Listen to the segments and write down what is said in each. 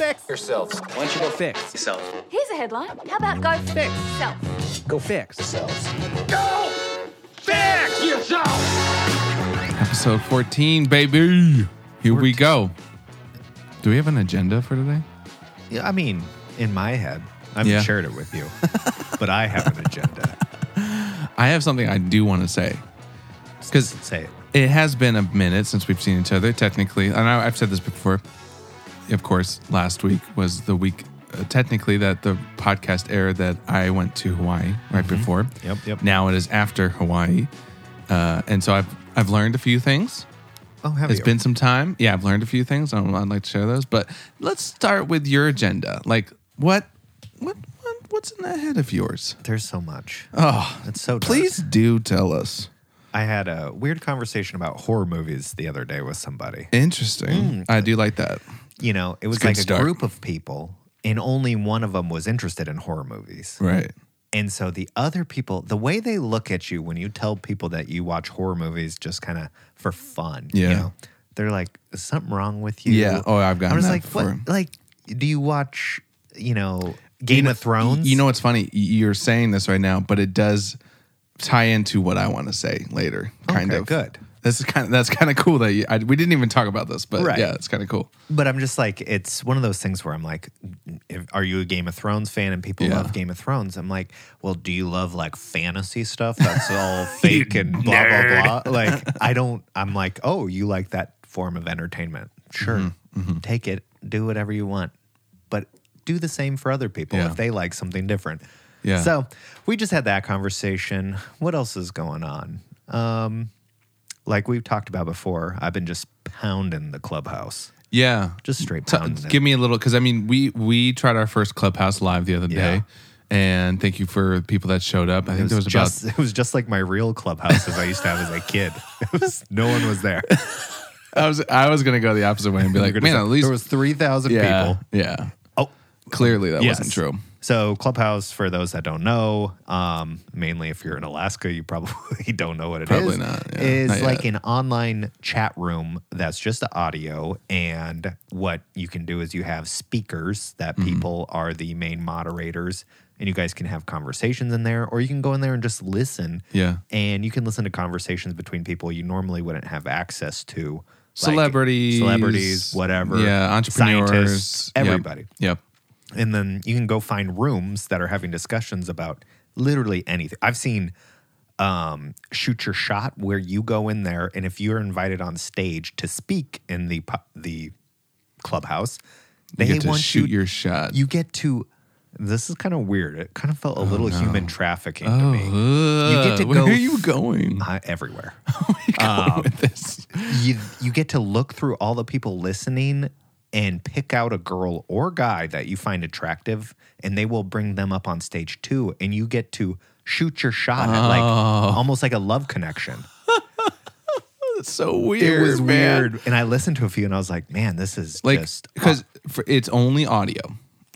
fix yourselves. Why don't you go fix yourself? Here's a headline. How about go fix yourself? Go fix yourselves. Go fix yourself. Episode 14, baby. Here we go. Do we have an agenda for today? Yeah, I mean, in my head, I haven't Yeah. shared it with you, but I have an agenda. I have something I do want to say. Because Say it. it has been a minute since we've seen each other, technically. And I, I've said this before. Of course, last week was the week, uh, technically, that the podcast aired that I went to Hawaii right before. Yep, yep. Now it is after Hawaii. Uh, and so I've, I've learned a few things. Oh, have It's you? been some time. Yeah, I've learned a few things. I'd I'd like to share those. But let's start with your agenda. Like, what, what, what what's in the head of yours? There's so much. Oh, It's so dark. please do tell us. I had a weird conversation about horror movies the other day with somebody. Interesting. I do like that. You know, it was like a start. group of people, and only one of them was interested in horror movies. Right. And so the other people, the way they look at you when you tell people that you watch horror movies just kind of for fun, Yeah. you know, they're like, "Is something wrong with you?" Yeah. Oh, I've got. I was like. "What? Like, do you watch, you know, Game of Thrones?" You know what's funny? You're saying this right now, but it does tie into what I want to say later. Kind Okay, of. good. This is kind of that's kind of cool that you, I, we didn't even talk about this, but Right. yeah, it's kind of cool. But I'm just like, it's one of those things where I'm like, if, are you a Game of Thrones fan and people Yeah. love Game of Thrones? I'm like, well, do you love like fantasy stuff that's all fake and blah, blah, blah? Like, I don't, I'm like, oh, you like that form of entertainment. Sure. Mm-hmm, Take it, do whatever you want. But do the same for other people Yeah. if they like something different. Yeah. So we just had that conversation. What else is going on? Um, like we've talked about before, I've been just pounding the clubhouse. Yeah. Just straight T- pounding it. give me a little because I mean we we tried our first clubhouse live the other Yeah. day, and thank you for people that showed up. I It think there was about just it was just like my real clubhouses I used to have as a kid. It was no one was there. I was I was gonna go the opposite way and be like, man, say, at least there was three thousand yeah, people. yeah. Oh, Clearly that yes. wasn't true. So Clubhouse, for those that don't know, um, mainly if you're in Alaska, you probably don't know what it is. Probably not, yeah. Is Not like an online chat room that's just the audio, and what you can do is you have speakers that Mm-hmm. people are the main moderators, and you guys can have conversations in there, or you can go in there and just listen. Yeah. and you can listen to conversations between people you normally wouldn't have access to. like Celebrities, celebrities, whatever. Yeah, entrepreneurs, scientists, Yep. everybody Yep. And then you can go find rooms that are having discussions about literally anything. I've seen um, shoot your shot where you go in there, and if you're invited on stage to speak in the the clubhouse, they You get to shoot you. your shot. You get to. This is kind of weird. It kind of felt a little human trafficking to oh, me. You get to where go are you going? Uh, everywhere. Going with this? you you get to look through all the people listening and pick out a girl or guy that you find attractive and they will bring them up on stage too and you get to shoot your shot at like Oh. almost like a love connection It's so weird. it was man. weird and i listened to a few and i was like man this is Like just because it's only audio.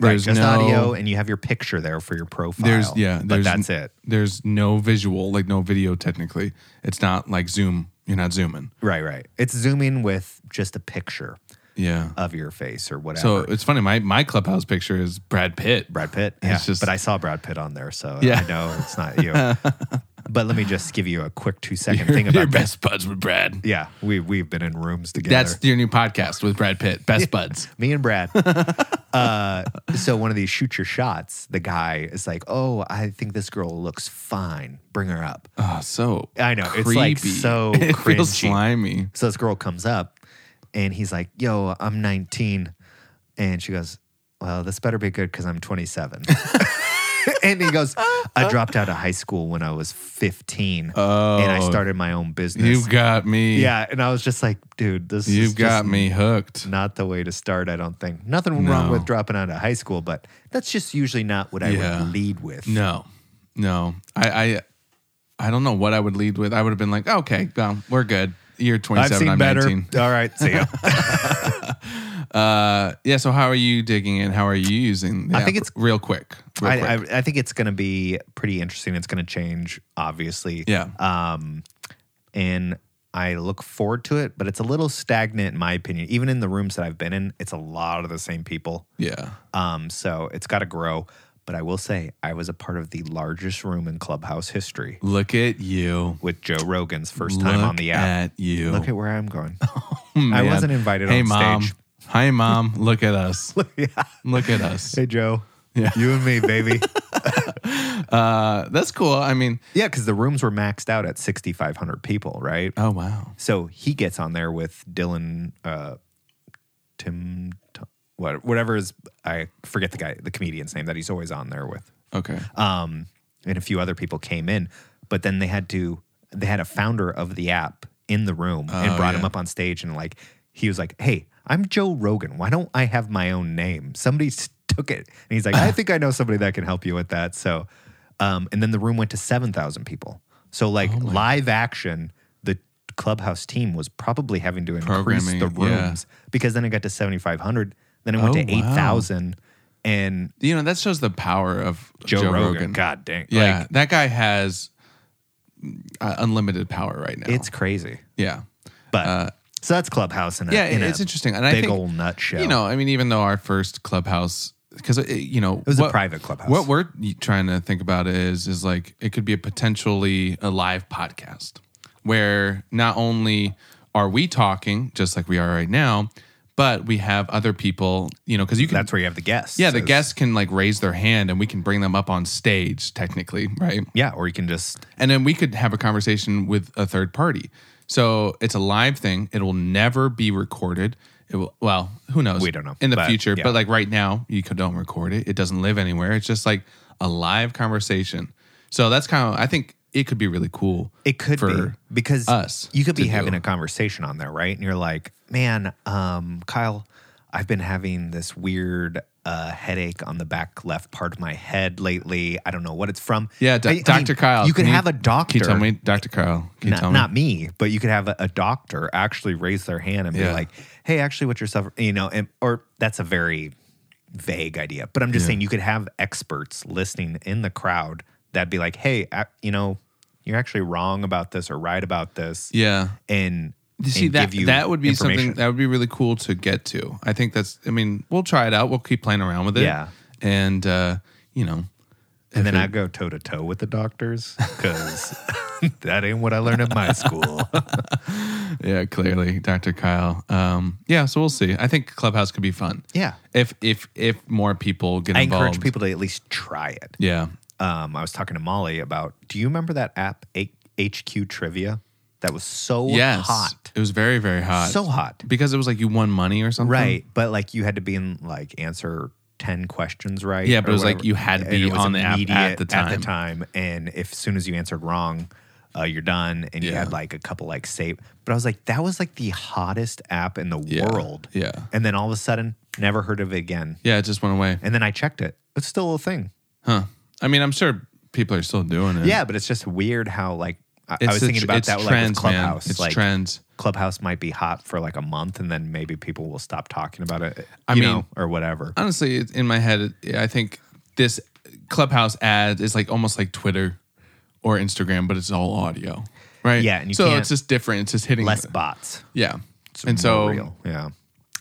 right, There's just no, audio and you have your picture there for your profile There's yeah. but that's it There's no visual, like no video. Technically, it's not like Zoom. You're not zooming. right right it's zooming with just a picture Yeah. of your face or whatever so it's funny. My my clubhouse picture is Brad Pitt. Brad Pitt. It's Yeah, just- but I saw Brad Pitt on there, so Yeah. I know it's not you. but let me just give you a quick two second thing about Your best buds with Brad. Yeah, we we've been in rooms together. That's your new podcast with Brad Pitt. Best buds. me and Brad. uh, so one of these shoot your shots, the guy is like, "Oh, I think this girl looks fine. Bring her up." Oh, so I know, it's, like, so it feels slimy. So this girl comes up, and he's like, "Yo, I'm 19," and she goes, "Well, this better be good because I'm 27." and he goes, "I dropped out of high school when I was 15, and I Oh. started my own business." You've got me. yeah, and I was just like, "Dude, this is You've got me hooked. Not the way to start, I don't think. Nothing wrong No. with dropping out of high school, but that's just usually not what I Yeah. would lead with. No, no. I, I, I don't know what I would lead with. I would have been like, okay, well, we're good. You're 27. I've seen I'm better. 19. All right, see ya. Uh, yeah. So how are you digging in? How are you using? The I think it's- real quick. Real I, I. I think it's going to be pretty interesting. It's going to change, obviously. yeah. Um, and I look forward to it, but it's a little stagnant in my opinion. Even in the rooms that I've been in, it's a lot of the same people. Yeah. Um, so it's got to grow. But I will say, I was a part of the largest room in Clubhouse history Look at you. with Joe Rogan's first time Look on the app. at you. Look at where I'm going. I Man. wasn't invited hey, on mom. stage. Hi, mom. Look at us. Look at us. Hey, Joe. Yeah. You and me, baby. Uh, that's cool. I mean, yeah, because the rooms were maxed out at 6,500 people, right? oh wow. So he gets on there with Dillon, uh, Tim, what, whatever is, I forget the guy, the comedian's name that he's always on there with. Okay. um, and a few other people came in, but then they had to they had a founder of the app in the room and Oh, brought him up on stage and like he was like, "Hey, I'm Joe Rogan. Why don't I have my own name?" Somebody took it, and he's like, "I think I know somebody that can help you with that." So, um, and then the room went to seven thousand people. So like Oh live action, the clubhouse team was probably having to increase the Programming, yeah. rooms because then it got to seventy five hundred, then it went Oh, to wow. eight thousand, and You know, that shows the power of Joe, Joe, Rogan. Rogan. God dang, Yeah. like, that guy has uh, unlimited power right now. it's crazy. yeah. But so that's Clubhouse in a, Yeah, in a it's interesting. And I big think, old nutshell. You know, I mean, even though our first clubhouse, because you know, it was a private clubhouse. What we're trying to think about is is like it could be a potentially a live podcast where not only are we talking just like we are right now, but we have other people. You know, because you can. that's where you have the guests. yeah, the guests can like raise their hand and we can bring them up on stage, technically, right? Yeah, or you can just and then we could have a conversation with a third party. So it's a live thing. It will never be recorded. It will. Well, who knows? We don't know, in the but, future. yeah. But like right now, you could don't record it. It doesn't live anywhere. It's just like a live conversation. So that's kind of. I think it could be really cool. it could be because us You could be having do. a conversation on there, right? And you're like, man, um, Kyle, I've been having this weird uh, headache on the back left part of my head lately. I don't know what it's from. Yeah, Do- I- I mean, Dr. Kyle. You could have a doctor. Can you tell me, Dr. Kyle? Can you not, tell me? not me, but you could have a, a doctor actually raise their hand and be like, "Hey, actually, what you're suffering," you know, and, or that's a very vague idea. But I'm just Yeah. saying you could have experts listening in the crowd that'd be like, "Hey, ac- you know, you're actually wrong about this or right about this," Yeah. and, You See that that would be something that would be really cool to get to. I think that's. I mean, we'll try it out. We'll keep playing around with it. Yeah. and uh, you know, and then if I go toe to toe with the doctors because that ain't what I learned at my school. Yeah, clearly, Dr. Kyle. Um, yeah, so we'll see. I think Clubhouse could be fun. Yeah. if if if more people get I involved. encourage people to at least try it. Yeah, um, I was talking to Molly about. Do you remember that app HQ Trivia? That was so yes, hot, It was very very hot. so hot, because it was like you won money or something. right? But like you had to be in like answer ten questions right. Yeah, but it was like you had to be on the app at the At the time. time, and if as soon as you answered wrong, uh, you're done, and you Yeah. had like a couple like save. But I was like, that was like the hottest app in the Yeah, world. yeah. and then all of a sudden, never heard of it again. Yeah, it just went away. And then I checked it; it's still a thing. Huh. I mean, I'm sure people are still doing it. Yeah, but it's just weird how like I, I was thinking tr- about that like trends, with Clubhouse. man. It's like trends. Clubhouse might be hot for like a month, and then maybe people will stop talking about it. I mean- know, or whatever. Honestly, in my head, I think this Clubhouse ad is like almost like Twitter or Instagram, but it's all audio, right? Yeah, and you so it's just different. It's just hitting Less bots. Yeah, It's and so real. yeah,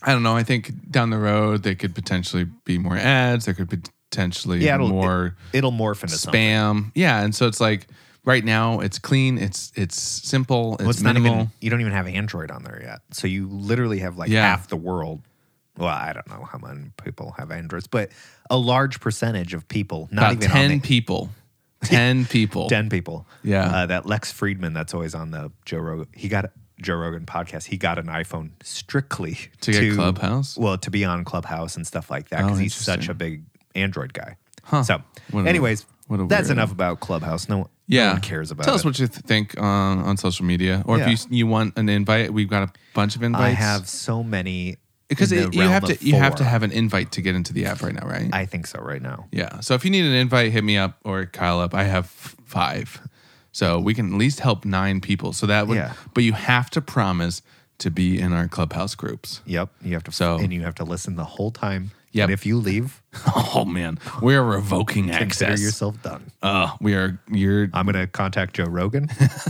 I don't know. I think down the road there could potentially be more ads. There could be potentially yeah, it'll, more it, will morph into something. spam. Yeah, and so it's like right now it's clean. It's it's simple. It's, Well, it's not minimal. even. You don't even have Android on there yet, so you literally have like Yeah. half the world. Well, I don't know how many people have Androids, but a large percentage of people, not About even ten the, people. Ten people. ten people. Yeah. uh, that Lex Fridman that's always on the Joe Rogan. He got Joe Rogan podcast. He got an iPhone strictly To get Clubhouse? Well, to be on Clubhouse and stuff like that Oh, because he's such a big Android guy. Huh. So, What anyways, what a that's enough about Clubhouse. No, Yeah, no one cares about. It. Tell it. us what you th- think on on social media, or Yeah. if you you want an invite. We've got a bunch of invites. I have so many because it, you have to you have to have an invite to get into the app right now, right? I think so right now. yeah. So if you need an invite, hit me up or Kyle up. I have five, so we can at least help nine people. So that would, Yeah. but you have to promise to be in our clubhouse groups. Yep, you have to. So- and you have to listen the whole time. Yep. But if you leave, Oh man, we are revoking consider access. yourself done. Uh, we are. You're. I'm going to contact Joe Rogan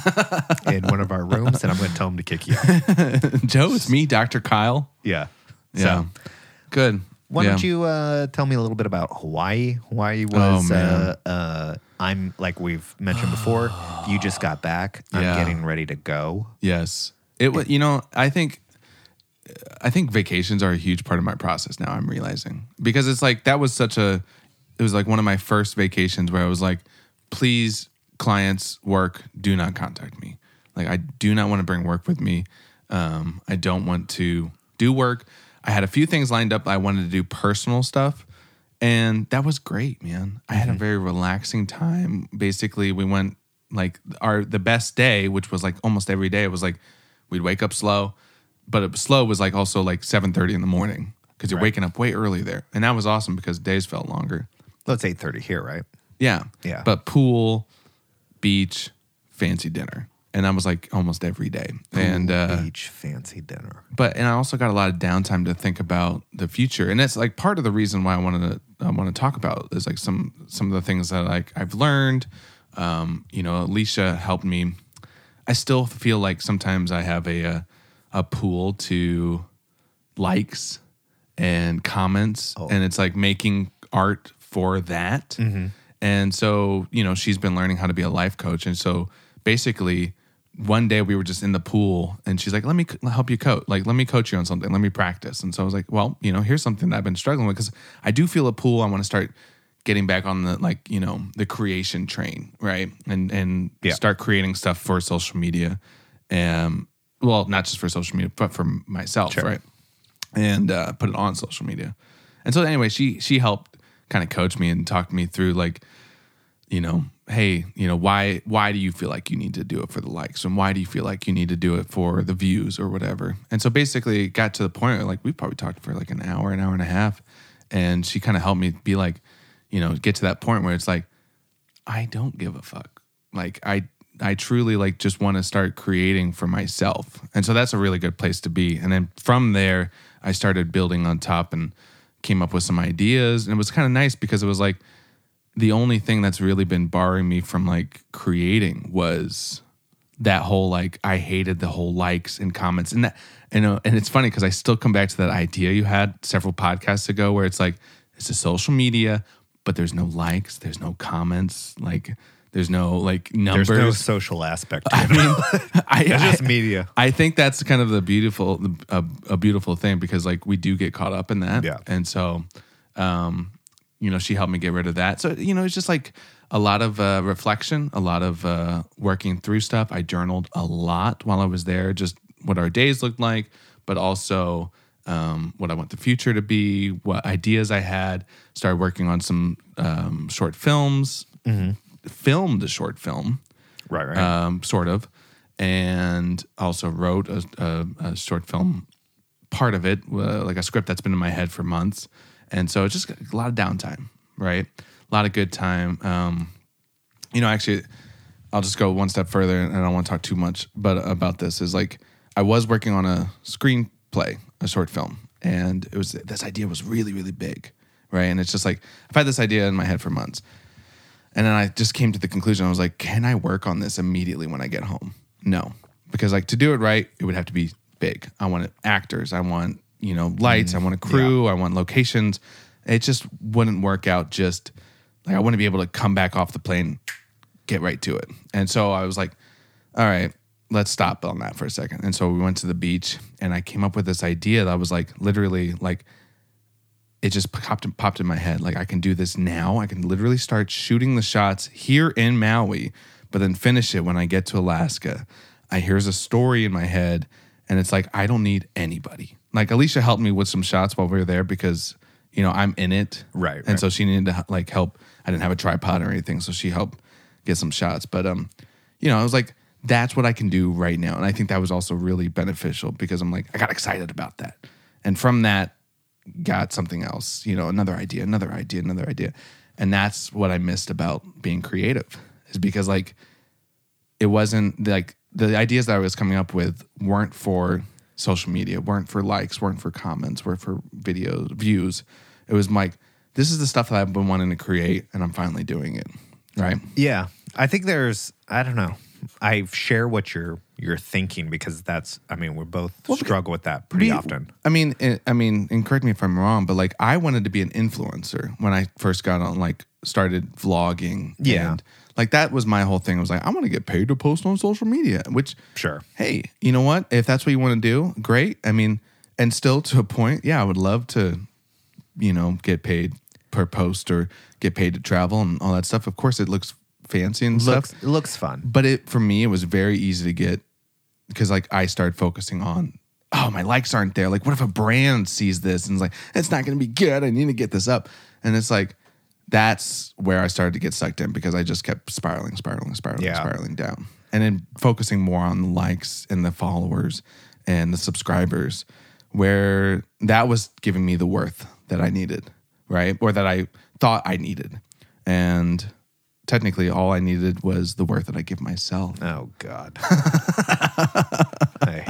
in one of our rooms and I'm going to tell him to kick you out. Joe, it's me, Dr. Kyle. Yeah. Yeah. Good. Why Yeah. don't you uh, tell me a little bit about Hawaii? Hawaii Oh, was, man. uh, uh, I'm like we've mentioned before, you just got back. I'm Yeah. getting ready to go. Yes. It was, you know, I think I think vacations are a huge part of my process now, I'm realizing. Because it's like that was such a it was like one of my first vacations where I was like, please, clients, work, do not contact me. Like I do not want to bring work with me. Um, I don't want to do work. I had a few things lined up. I wanted to do personal stuff. And that was great, man. I had a very relaxing time. Basically, we went like our the best day, which was like almost every day. It was like we'd wake up slow, but it, was slow was like also like seven thirty in the morning because you're waking up way early there, and that was awesome because days felt longer. Well, it's 8.30 here, right? Yeah, Yeah. But pool, beach, fancy dinner, and that was like almost every day. and uh, Beach fancy dinner. but and I also got a lot of downtime to think about the future, and that's like part of the reason why I wanted to I want to talk about is like some some of the things that like I've learned. Um, you know, Alicia helped me. I still feel like sometimes I have a a, a pool to likes and comments, and it's like making art for that. And so, you know, she's been learning how to be a life coach, and so basically one day we were just in the pool and she's like, let me help you coach. Like, let me coach you on something. Let me practice. And so I was like, well, you know, here's something that I've been struggling with because I do feel a pool. I want to start getting back on the, like, you know, the creation train, right? And, and Yeah. start creating stuff for social media. Um, well, not just for social media, but for myself, right? And uh, put it on social media. And so anyway, she, she helped kind of coach me and talk me through like, you know, hey, you know, why why do you feel like you need to do it for the likes and why do you feel like you need to do it for the views or whatever? And so basically it got to the point where like we probably talked for like an hour, an hour and a half. And she kind of helped me be like, you know, get to that point where it's like, I don't give a fuck. Like I I truly like just want to start creating for myself. And so that's a really good place to be. And then from there, I started building on top and came up with some ideas. And it was kind of nice because it was like the only thing that's really been barring me from like creating was that whole like I hated the whole likes and comments and that you know and it's funny because I still come back to that idea you had several podcasts ago where it's like it's a social media but there's no likes there's no comments like there's no like numbers There's no social aspect to I it. mean I, It's just media. I think that's kind of the beautiful, a, a beautiful thing because like we do get caught up in that. Yeah. And so, um, you know, she helped me get rid of that. So, you know, it's just like a lot of uh, reflection, a lot of uh, working through stuff. I journaled a lot while I was there, just what our days looked like, but also um, what I want the future to be, what ideas I had. Started working on some um, short films, filmed a short film Right, right. um, sort of, and also wrote a, a, a short film part of it, uh, like a script that's been in my head for months, and so it's just a lot of downtime, right? A lot of good time. Um, you know, actually, I'll just go one step further, and I don't want to talk too much, but about this is like I was working on a screenplay, a short film, and it was this idea was really really big, right? And it's just like I've had this idea in my head for months. And then I just came to the conclusion I was like, can I work on this immediately when I get home? No. Because like to do it right, it would have to be big. I want actors, I want, you know, lights, I mm, want a crew, I want locations. It just wouldn't work out just like I wouldn't be able to come back off the plane, get right to it. And so I was like, all right, let's stop on that for a second. And so we went to the beach and I came up with this idea that was like literally like it just popped popped in my head. Like I can do this now. I can literally start shooting the shots here in Maui, but then finish it when I get to Alaska. I here's a story in my head, and it's like I don't need anybody. Like Alicia helped me with some shots while we were there because you know I'm in it, Right, And right. so she needed to like help. I didn't have a tripod or anything, so she helped get some shots. But um, you know, I was like, that's what I can do right now, and I think that was also really beneficial because I'm like I got excited about that, and from that got something else, you know, another idea, another idea, another idea. And that's what I missed about being creative is because like it wasn't like the ideas that I was coming up with weren't for social media, weren't for likes, weren't for comments, weren't for videos, views. It was like, this is the stuff that I've been wanting to create, and I'm finally doing it. Right. Yeah, I think there's. I don't know. I share what you're you're thinking because that's. I mean, we both struggle with that pretty often. I mean, eh, I mean, and correct me if I'm wrong, but like I wanted to be an influencer when I first got on, like started vlogging. Yeah. and, like that was my whole thing. I was like, I want to get paid to post on social media. Which, Sure. hey, you know what? If that's what you want to do, great. I mean, and still to a point, yeah, I would love to, you know, get paid per post or get paid to travel and all that stuff. Of course, it looks fancy and Looks stuff. it looks fun. but it for me it was very easy to get because like I started focusing on oh my likes aren't there. Like what if a brand sees this and is like it's not going to be good. I need to get this up and it's like that's where I started to get sucked in because I just kept spiraling spiraling spiraling Yeah. spiraling down. And then focusing more on the likes and the followers and the subscribers where that was giving me the worth that I needed right? Or that I thought I needed. And technically all I needed was the worth that I give myself. Oh God. hey.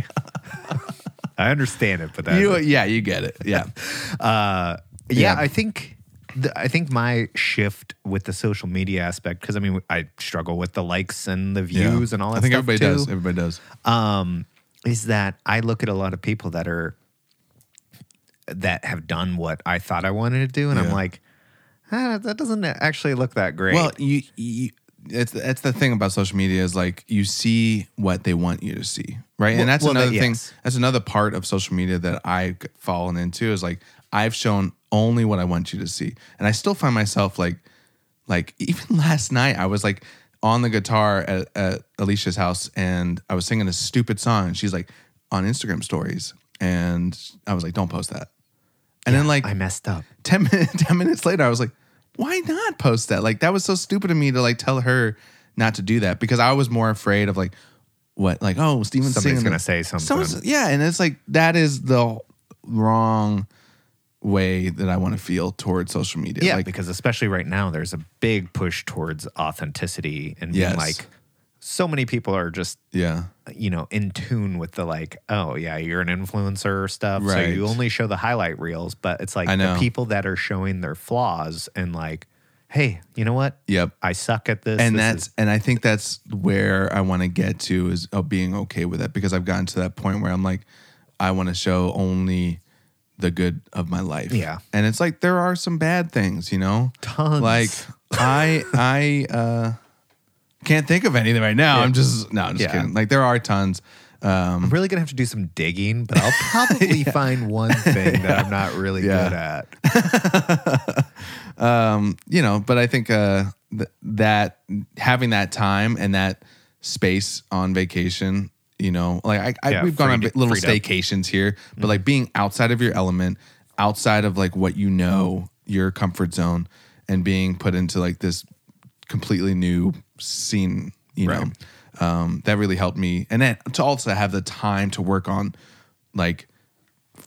I understand it, but that, You, yeah, you get it. Yeah. yeah, Yeah. I think the, I think my shift with the social media aspect because I mean I struggle with the likes and the views and all that. I think stuff everybody too, does. Everybody does. Um, is that I look at a lot of people that are that have done what I thought I wanted to do, and I'm like, ah, that doesn't actually look that great. Well, you, you it's that's the thing about social media is like you see what they want you to see, right? Well- and that's well, another that- thing. yes. That's another part of social media that I've fallen into is like I've shown only what I want you to see, and I still find myself like, like even last night I was like on the guitar at, at Alicia's house and I was singing a stupid song, and she's like on Instagram stories, and I was like, don't post that. And then like I messed up. 10 minutes 10 minutes later i was like why not post that like that was so stupid of me to like tell her not to do that because i was more afraid of like what like oh steven's Somebody's singing gonna say something. Someone's- yeah and it's like that is the wrong way that i want to feel towards social media Yeah, like because especially right now, there's a big push towards authenticity and being Yes. like, so many people are just yeah you know in tune with the like, oh yeah, you're an influencer stuff, so Right. you only show the highlight reels. But it's like the people that are showing their flaws and like, hey, you know what? yep I suck at this. and This that's is- and I think that's where I want to get to is of being okay with it because I've gotten to that point where I'm like, I want to show only the good of my life. Yeah. and it's like there are some bad things, you know, Tons. Like I I uh can't think of anything right now. I'm just no, I'm just Yeah. kidding. Like there are tons. Um, I'm really gonna have to do some digging, but I'll probably find one thing that I'm not really Yeah. good at. you know, but I think uh, th- that having that time and that space on vacation, you know, like I, I Yeah, we've gone on freed- little freed up. staycations here, but like being outside of your element, outside of like what you know, your comfort zone, and being put into like this completely new scene, you know, um, that really helped me. And then to also have the time to work on like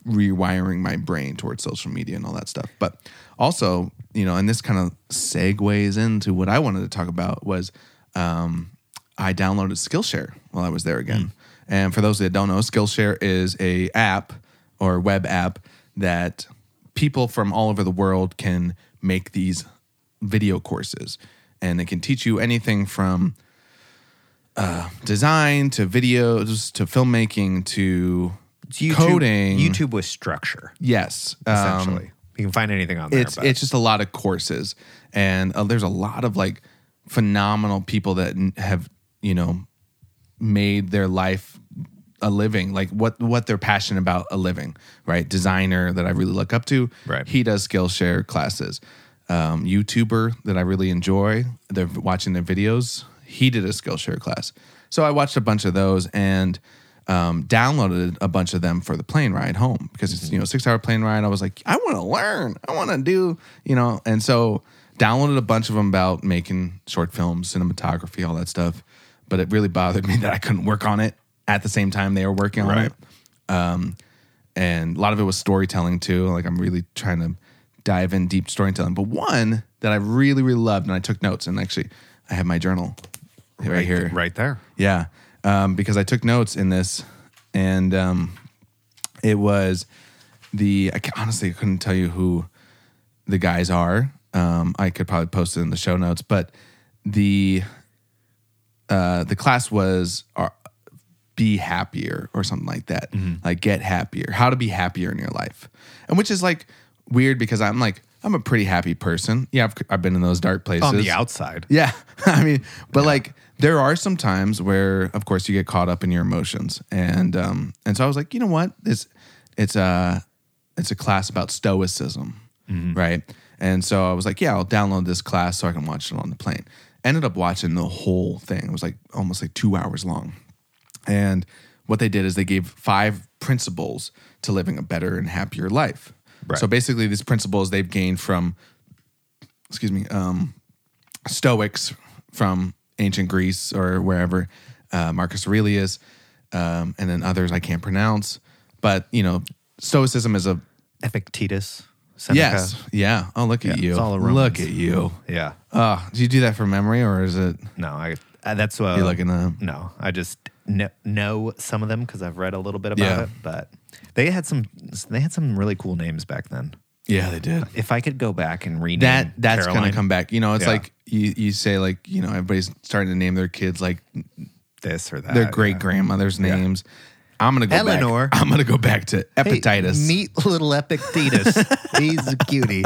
rewiring my brain towards social media and all that stuff. But also, you know, and this kind of segues into what I wanted to talk about was um, I downloaded Skillshare while I was there again. And for those that don't know, Skillshare is a app or web app that people from all over the world can make these video courses, and they can teach you anything from uh, design to videos to filmmaking to YouTube, coding. YouTube with structure, Yes, um, essentially. you can find anything on there. it's but- it's just a lot of courses, and uh, there's a lot of like phenomenal people that have you know made their life a living, like what what they're passionate about a living, right? Designer that I really look up to, Right. He does Skillshare classes. Um, YouTuber that I really enjoy, they're watching their videos. He did a Skillshare class, so I watched a bunch of those and um, downloaded a bunch of them for the plane ride home because it's you know six hour plane ride. I was like, I want to learn, I want to do you know, and so downloaded a bunch of them about making short films, cinematography, all that stuff. But it really bothered me that I couldn't work on it at the same time they were working on Right. it. Um, and a lot of it was storytelling too. Like I'm really trying to dive in deep storytelling. But one that I really, really loved, and I took notes, and actually I have my journal right, here. right there. Yeah, um, because I took notes in this, and um, it was the I honestly I couldn't tell you who the guys are. Um, I could probably post it in the show notes, but the uh, the class was uh, be happier or something like that. Like get happier, how to be happier in your life, and which is like weird because I'm like I'm a pretty happy person. Yeah, I've, I've been in those dark places On the outside. yeah. I mean, but like there are some times where of course you get caught up in your emotions. And um and so I was like, you know what? It's it's a it's a class about stoicism. Right. And so I was like, yeah, I'll download this class so I can watch it on the plane. Ended up watching the whole thing. It was like almost like two hours long. And what they did is they gave five principles to living a better and happier life. Right. So basically, these principles they've gained from, excuse me, um, Stoics from ancient Greece or wherever, uh, Marcus Aurelius, um, and then others I can't pronounce. But you know, Stoicism is a Epictetus. Seneca. yes, yeah. Oh, look at you! it's all the look at you! Yeah. Oh, do you do that from memory or is it No, I. Uh, that's what you're looking up? No, I just kn- know some of them because I've read a little bit about Yeah. it. But they had some. They had some really cool names back then. Yeah, they did. If I could go back and rename that that's Caroline, gonna come back. You know, it's Yeah. like you you say like you know everybody's starting to name their kids like this or that. their great yeah. grandmother's names. I'm gonna go Eleanor. Back. I'm gonna go back to Hey, meet little Epictetus. He's a cutie.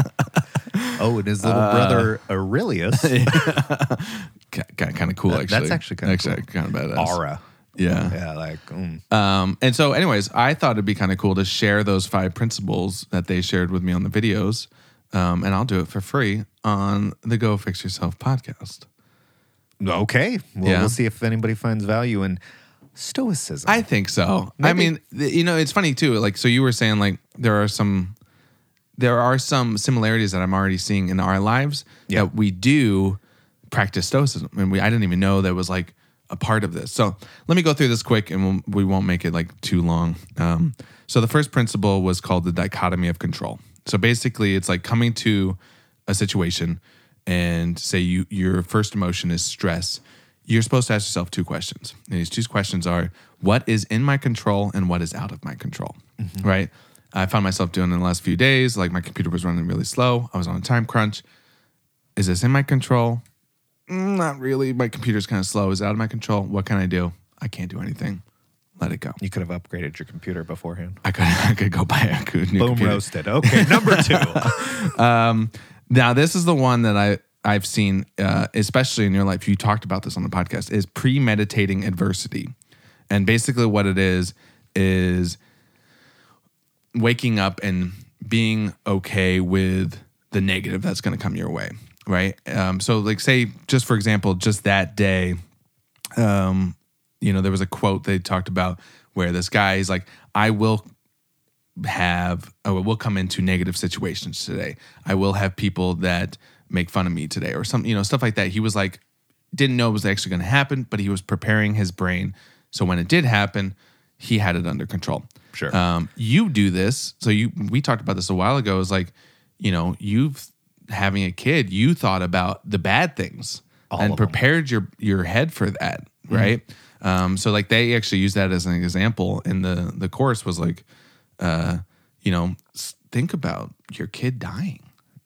Oh, and his little Uh, brother Aurelius. kind of cool actually. that's actually kinda actually kind of badass. Aura. Yeah. Yeah, like mm. Um, and so, anyways, I thought it'd be kind of cool to share those five principles that they shared with me on the videos, um, and I'll do it for free on the Go Fix Yourself podcast. okay. Well, Yeah. we'll see if anybody finds value in stoicism. I think so. I mean, you know, it's funny too. Like, so you were saying, like, there are some, there are some similarities that I'm already seeing in our lives Yeah. that we do practice stoicism, and we I didn't even know that was like a part of this. So let me go through this quick, and we'll, we won't make it like too long. Um, so the first principle was called the dichotomy of control. So basically, it's like coming to a situation and say you your first emotion is stress. You're supposed to ask yourself two questions. And these two questions are what is in my control and what is out of my control. Right? I found myself doing in the last few days, like my computer was running really slow. I was on a time crunch. Is this in my control? Mm, Not really. My computer's kind of slow. Is out of my control? What can I do? I can't do anything. Let it go. you could have upgraded your computer beforehand. I could I could go buy a good new Boom computer. roasted. Okay, number two. Now, this is the one that I I've seen, uh, especially in your life. You talked about this on the podcast. Is premeditating adversity, and basically what it is is waking up and being okay with the negative that's going to come your way, right? Um, so, like, say, just for example, just that day, um, you know, there was a quote they talked about where this guy is like, "I will have oh, will come into negative situations today. I will have people that make fun of me today or some you know stuff like that. He was like didn't know it was actually going to happen, but he was preparing his brain so when it did happen, he had it under control. Sure. Um, you do this, so you we talked about this a while ago. Is like you know you've having a kid, you thought about the bad things All and prepared your your head for that, right? Um, so like they actually use that as an example in the the course was like uh, you know, think about your kid dying.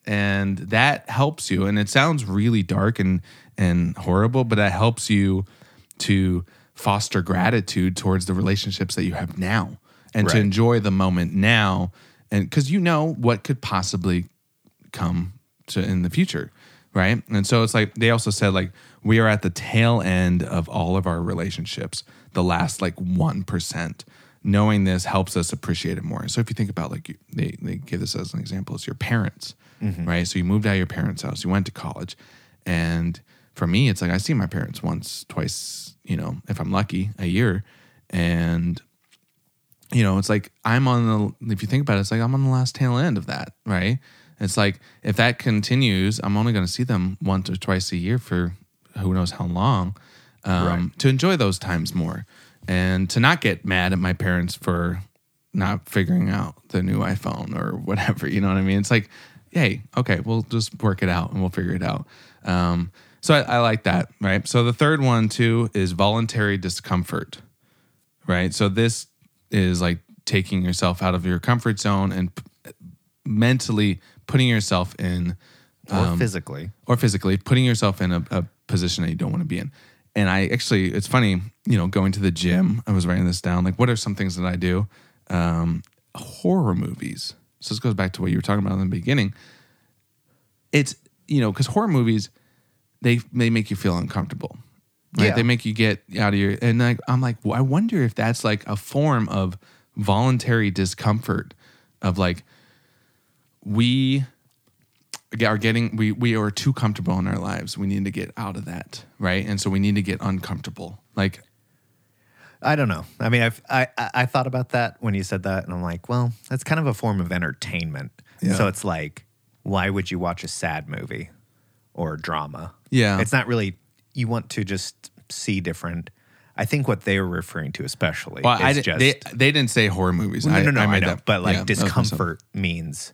And that helps you. And it sounds really dark and, and horrible, but that helps you to foster gratitude towards the relationships that you have now and to enjoy the moment now. And because you know what could possibly come to in the future right? And so it's like they also said like we are at the tail end of all of our relationships the last like 1% knowing this helps us appreciate it more. So if you think about like you- they, they give this as an example it's your parents mm-hmm. right? So you moved out of your parents house you went to college and for me it's like i see my parents once twice you know if i'm lucky a year. And you know, it's like I'm on the, if you think about it, it's like I'm on the last tail end of that, right? It's like if that continues, I'm only going to see them once or twice a year for who knows how long um, Right. to enjoy those times more and to not get mad at my parents for not figuring out the new iPhone or whatever. You know what I mean? It's like, hey, okay, we'll just work it out and we'll figure it out. Um, so I, I like that, right? So the third one too is voluntary discomfort right? So this is like taking yourself out of your comfort zone and p- mentally putting yourself in or physically. or physically putting yourself in a, a position that you don't want to be in. And I actually, it's funny, you know, going to the gym, I was writing this down. Like, what are some things that I do? Um, horror movies. So this goes back to what you were talking about in the beginning. It's, you know, because horror movies, they they make you feel uncomfortable. Right? Yeah. They make you get out of your and like I'm like, well, I wonder if that's like a form of voluntary discomfort of like we are getting we we are too comfortable in our lives. We need to get out of that, right? And so we need to get uncomfortable. Like I don't know. I mean, I've, I I I thought about that when you said that, and I'm like, well, that's kind of a form of entertainment. Yeah. So it's like, why would you watch a sad movie or drama? Yeah. it's not really. You want to just see different. I think what they were referring to, especially, well, is I just they they didn't say horror movies. no, no, no, I I, made know, that, but like yeah, that was myself. discomfort means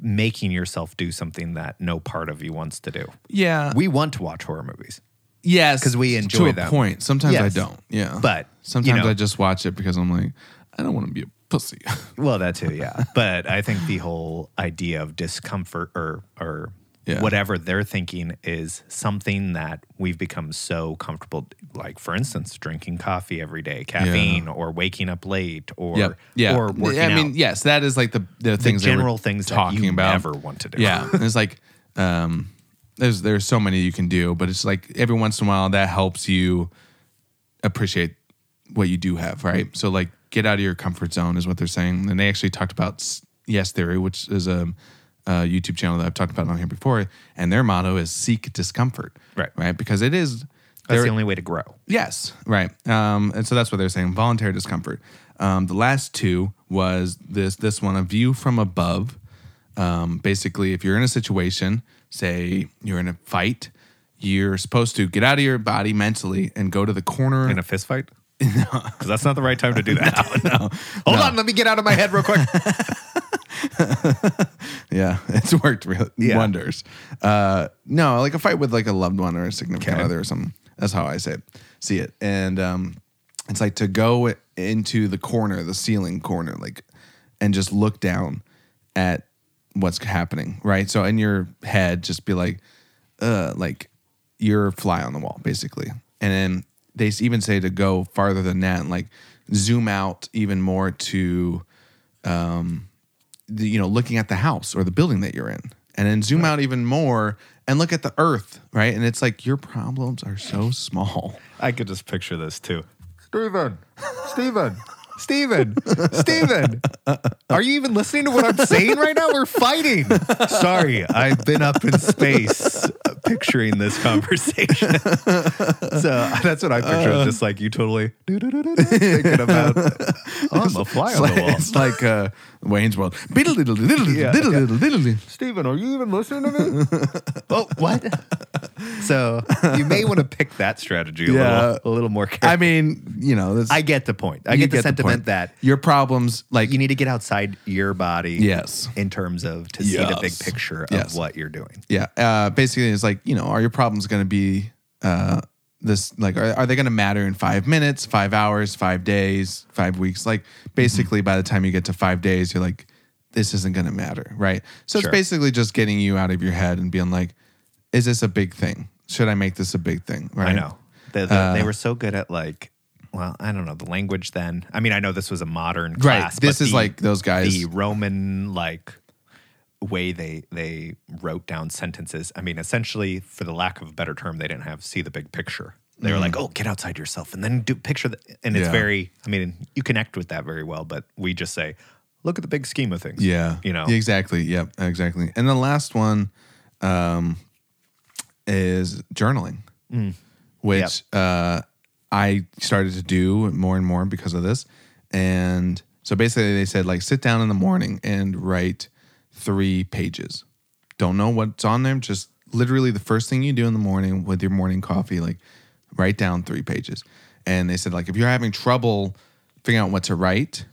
making yourself do something that no part of you wants to do. Yeah, We want to watch horror movies. Yes. Because we enjoy them. point. Sometimes I don't. Yeah, But, you sometimes know- I just watch it because I'm like, I don't want to be a pussy. Well, that too, yeah. but I think the whole idea of discomfort or or Yeah. whatever they're thinking is something that we've become so comfortable. Like, for instance, drinking coffee every day, caffeine, or waking up late, or Yep. Yeah. or working I mean, out. yes, that is like the the things were general things that talking you about. never want to do. Yeah, it's like um, there's there's so many you can do, but it's like every once in a while that helps you appreciate what you do have, right? So like get out of your comfort zone is what they're saying, and they actually talked about Yes Theory, which is a, a YouTube channel that I've talked about on here before, and their motto is seek discomfort, Right. Right, because it is That's the only way to grow. Yes, right. Um, and so that's what they're saying: voluntary discomfort. Um, the last two was this this one: a view from above. Um, basically, if you're in a situation, say you're in a fight, you're supposed to get out of your body mentally and go to the corner. In a fist fight? Because that's not the right time to do that. no, Hold on, let me get out of my head real quick. yeah, it's worked real Yeah. wonders. Uh, no, like a fight with like a loved one or a significant Okay. other or something. That's how I say it, see it. And um, it's like to go into the corner, the ceiling corner, like, and just look down at what's happening, right? So in your head, just be like, uh, like you're a fly on the wall, basically. And then they even say to go farther than that, and like zoom out even more to the, you know, looking at the house or the building that you're in, and then zoom out even more and look at the earth, right? And it's like your problems are so small. I could just picture this too. Steven, Steven, Steven, Steven. Are you even listening to what I'm saying right now? We're fighting. Sorry, I've been up in space picturing this conversation. so that's what I picture. It's just like you totally thinking about, oh, I'm a fly on like, the wall. it's like uh, Wayne's World. Yeah. Steven, are you even listening to me? oh, what? So you may want to pick that strategy a, Yeah. little, a little more carefully. I mean, you know, that's, I get the point. I get the point. sentiment that your problems, like you need to get outside your body. Yes. In terms of to see the big picture of Yes. what you're doing. yeah uh basically it's like you know are your problems going to be uh this like are, are they going to matter in five minutes five hours five days five weeks like basically Mm-hmm. by the time you get to five days you're like this isn't going to matter right so Sure. it's basically just getting you out of your head and being like is this a big thing should i make this a big thing right I know. The, the, they were so good at like, well, I don't know the language then. I mean, I know this was a modern Right. class. This but is the- like those guys- The Roman like way they they wrote down sentences. I mean, essentially, for the lack of a better term, they didn't have see the big picture. They were like, "Oh, get outside yourself," and then do picture. The, and it's. Yeah. very. I mean, you connect with that very well. But we just say, "Look at the big scheme of things." Yeah. you know. Exactly. Yep. Exactly. And the last one um, is journaling, which uh, I started to do more and more because of this. And so basically, they said, like, sit down in the morning and write three pages. Don't know what's on there. Just literally the first thing you do in the morning with your morning coffee, like, write down three pages. And they said, like, if you're having trouble figuring out what to write,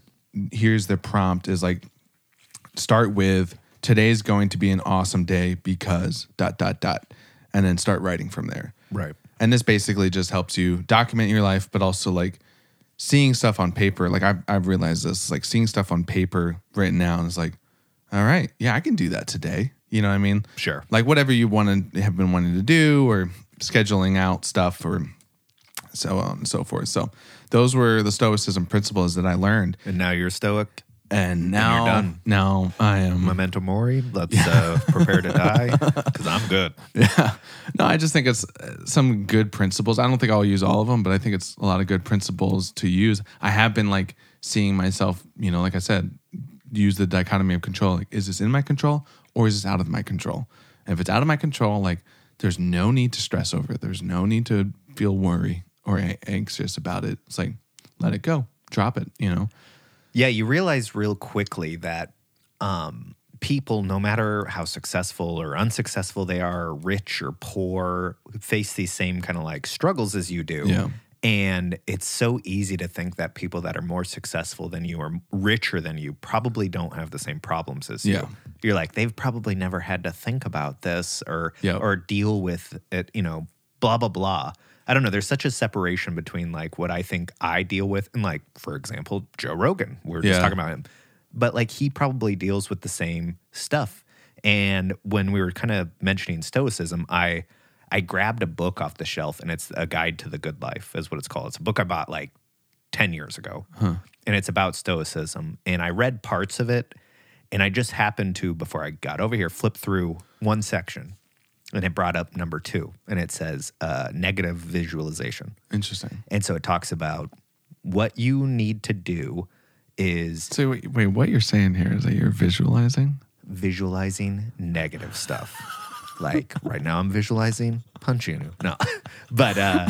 here's the prompt is like, start with today's going to be an awesome day because dot dot dot and then start writing from there Right. and this basically just helps you document your life but also like seeing stuff on paper like i've, I've realized this like seeing stuff on paper written down is like all right, yeah, I can do that today. You know what I mean? Sure. Like whatever you want to have been wanting to do or scheduling out stuff or so on and so forth. So those were the stoicism principles that I learned. And now you're stoic. And now, you're done. now I am Memento mori. Let's uh, prepare to die because I'm good. Yeah. No, I just think it's uh, some good principles. I don't think I'll use all of them, but I think it's a lot of good principles to use. I have been like seeing myself, you know, like I said, use the dichotomy of control. Like, is this in my control or is this out of my control? And if it's out of my control, like, there's no need to stress over it. There's no need to feel worry or anxious about it. It's like, let it go, drop it, you know? Yeah, you realize real quickly that um, people, no matter how successful or unsuccessful they are, rich or poor, face these same kind of like struggles as you do. Yeah. And it's so easy to think that people that are more successful than you or richer than you probably don't have the same problems as Yeah. you. You're like, they've probably never had to think about this or Yeah. or deal with it, you know, blah blah blah. I don't know. There's such a separation between like what I think I deal with and like, for example, Joe Rogan. We are just talking about him. But like he probably deals with the same stuff. And when we were kind of mentioning stoicism, I I grabbed a book off the shelf and it's a guide to the good life, is what it's called. It's a book I bought like 10 years ago. And it's about stoicism. And I read parts of it and I just happened to, before I got over here, flip through one section and it brought up number two and it says uh, negative visualization. Interesting. And so it talks about what you need to do is So, wait, wait, what you're saying here is that you're visualizing? visualizing negative stuff. Like right now, I'm visualizing punching you. No, but uh,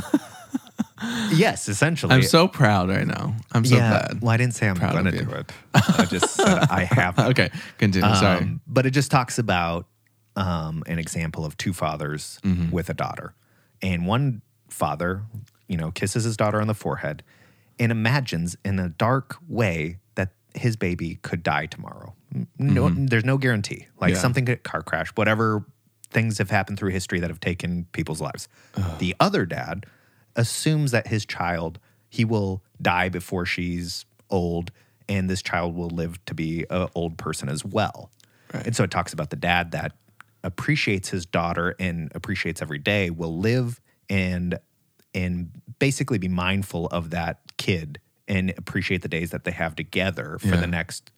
yes, essentially. I'm so proud right now. I'm so yeah. glad. Well, I didn't say I'm Proud going to you. do it. I just said I have. Okay, continue. Sorry. Um, but it just talks about um, an example of two fathers Mm-hmm. with a daughter. And one father, you know, kisses his daughter on the forehead and imagines in a dark way that his baby could die tomorrow. No, There's no guarantee. Like Mm-hmm. Yeah. something could car crash, whatever things have happened through history that have taken people's lives. The other dad assumes that his child, he will die before she's old and this child will live to be an old person as well. And so it talks about the dad that appreciates his daughter and appreciates every day will live and and basically be mindful of that kid and appreciate the days that they have together for Yeah. the next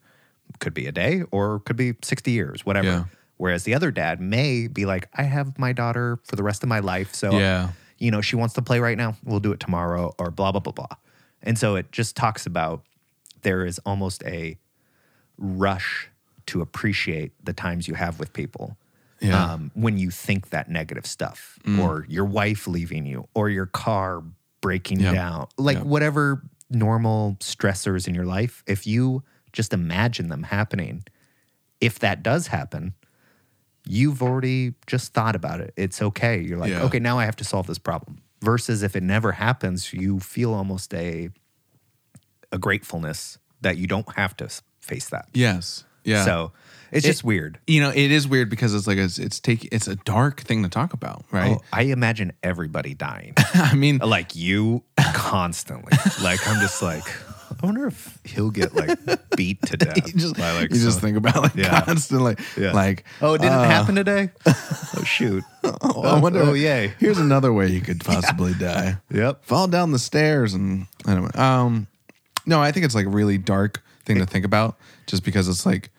could be a day or could be 60 years whatever Yeah. Whereas the other dad may be like i have my daughter for the rest of my life so Yeah. you know she wants to play right now we'll do it tomorrow or blah blah blah blah and so it just talks about there is almost a rush to appreciate the times you have with people Yeah. Mm. um, when you think that negative stuff or your wife leaving you or your car breaking Yep. down like Yep. whatever normal stressors in your life if you just imagine them happening if that does happen you've already just thought about it it's okay you're like Yeah. okay now i have to solve this problem versus if it never happens you feel almost a a gratefulness that you don't have to face that yes. Yeah. so it's It- just weird you know, it is weird because it's like it's it's take it's a dark thing to talk about, right? Oh, I imagine everybody dying. I mean, like you constantly. like I'm just like, I wonder if he'll get like beat to death. you just, by, like, you just think about like Yeah. constantly, Yeah. like oh, it didn't uh, happen today. oh shoot. Oh, I wonder. Oh, yay. Here's another way you could possibly die. Yep. Fall down the stairs and I don't know. Um, no, I think it's like a really dark thing to think about, just because it's like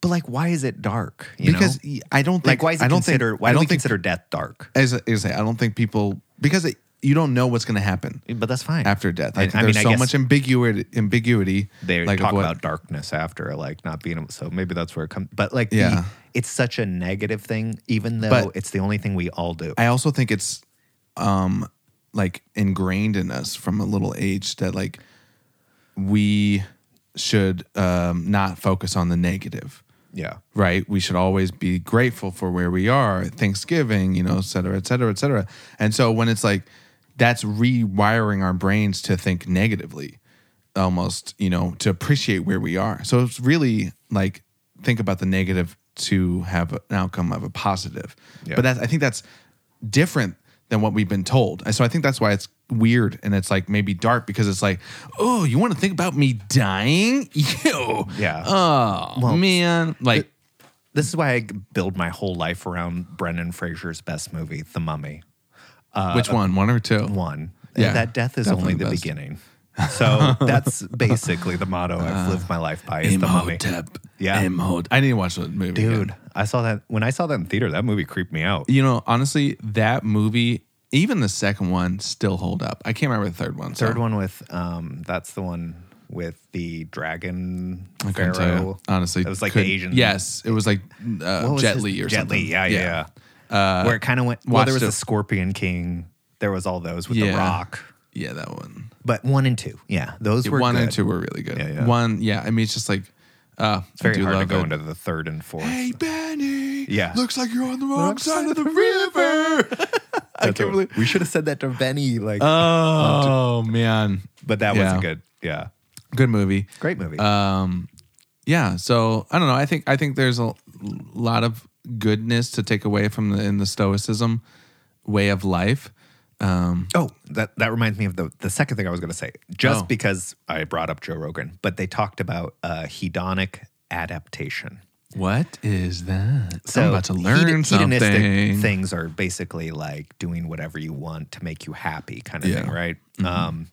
But like, why is it dark? You because know? I don't think like, why is it I don't considered? think why I do don't we think consider death dark? as I, as I I don't think people because it, you don't know what's going to happen But that's fine. after death. I, I- think I mean, there's I so guess- much ambiguity. Ambiguity. they like, of talk what- about darkness after, like not being able. So maybe that's where it comes. But like, Yeah. the, it's such a negative thing, even though But- it's the only thing we all do. I also think it's um like ingrained in us from a little age that like we should um not focus on the negative. yeah. right? We should always be grateful for where we are, Thanksgiving, you know, et cetera, et cetera, et cetera. And so when it's like that's rewiring our brains to think negatively, almost, you know, to appreciate where we are. So it's really like think about the negative to have an outcome of a positive. Yeah. But that's I think that's different than what we've been told. And so I think that's why it's weird and it's like maybe dark because it's like, oh, you want to think about me dying? Ew. Yeah. Oh Well, man, like This is why I build my whole life around Brendan Fraser's best movie, The Mummy. Which one? One or two? One. Yeah, that death is only the the beginning. So that's basically the motto I've lived my life by is The Mummy. Yeah. Imhotep. I need to watch that movie. again. Dude, I saw that when I saw that in theater, that movie creeped me out. You know, honestly, that movie, even the second one, still hold up. I can't remember the third one. so Third one with um that's the one with the dragon I pharaoh. you. Honestly, It was like the couldn't- Asian Yes, it was like uh, was Jet Li or Jet something. Li, yeah, yeah, yeah. Where it kind of went. Well, there was a, the Scorpion King. There was all those with the Rock. Yeah, that one. But one and two, yeah, those were one good. and two were really good. Yeah, yeah. One, yeah. I mean, it's just like uh, It's very hard to go it. into the third and fourth. Hey Benny, Yeah. looks like you're on the wrong side of the river. I can't believe. we should have said that to Benny. Like, Oh man, but that yeah. was good. Yeah, good movie. great movie. Um, yeah. So I don't know. I think I think there's a lot of goodness to take away from the in the Stoicism way of life. Um, Oh, that that reminds me of the the second thing I was going to say. Just Oh. because I brought up Joe Rogan, but they talked about uh, hedonic adaptation. what is that? So I'm about to learn hedon- something. hedonistic things are basically like doing whatever you want to make you happy, kind of Yeah. thing, right? Um,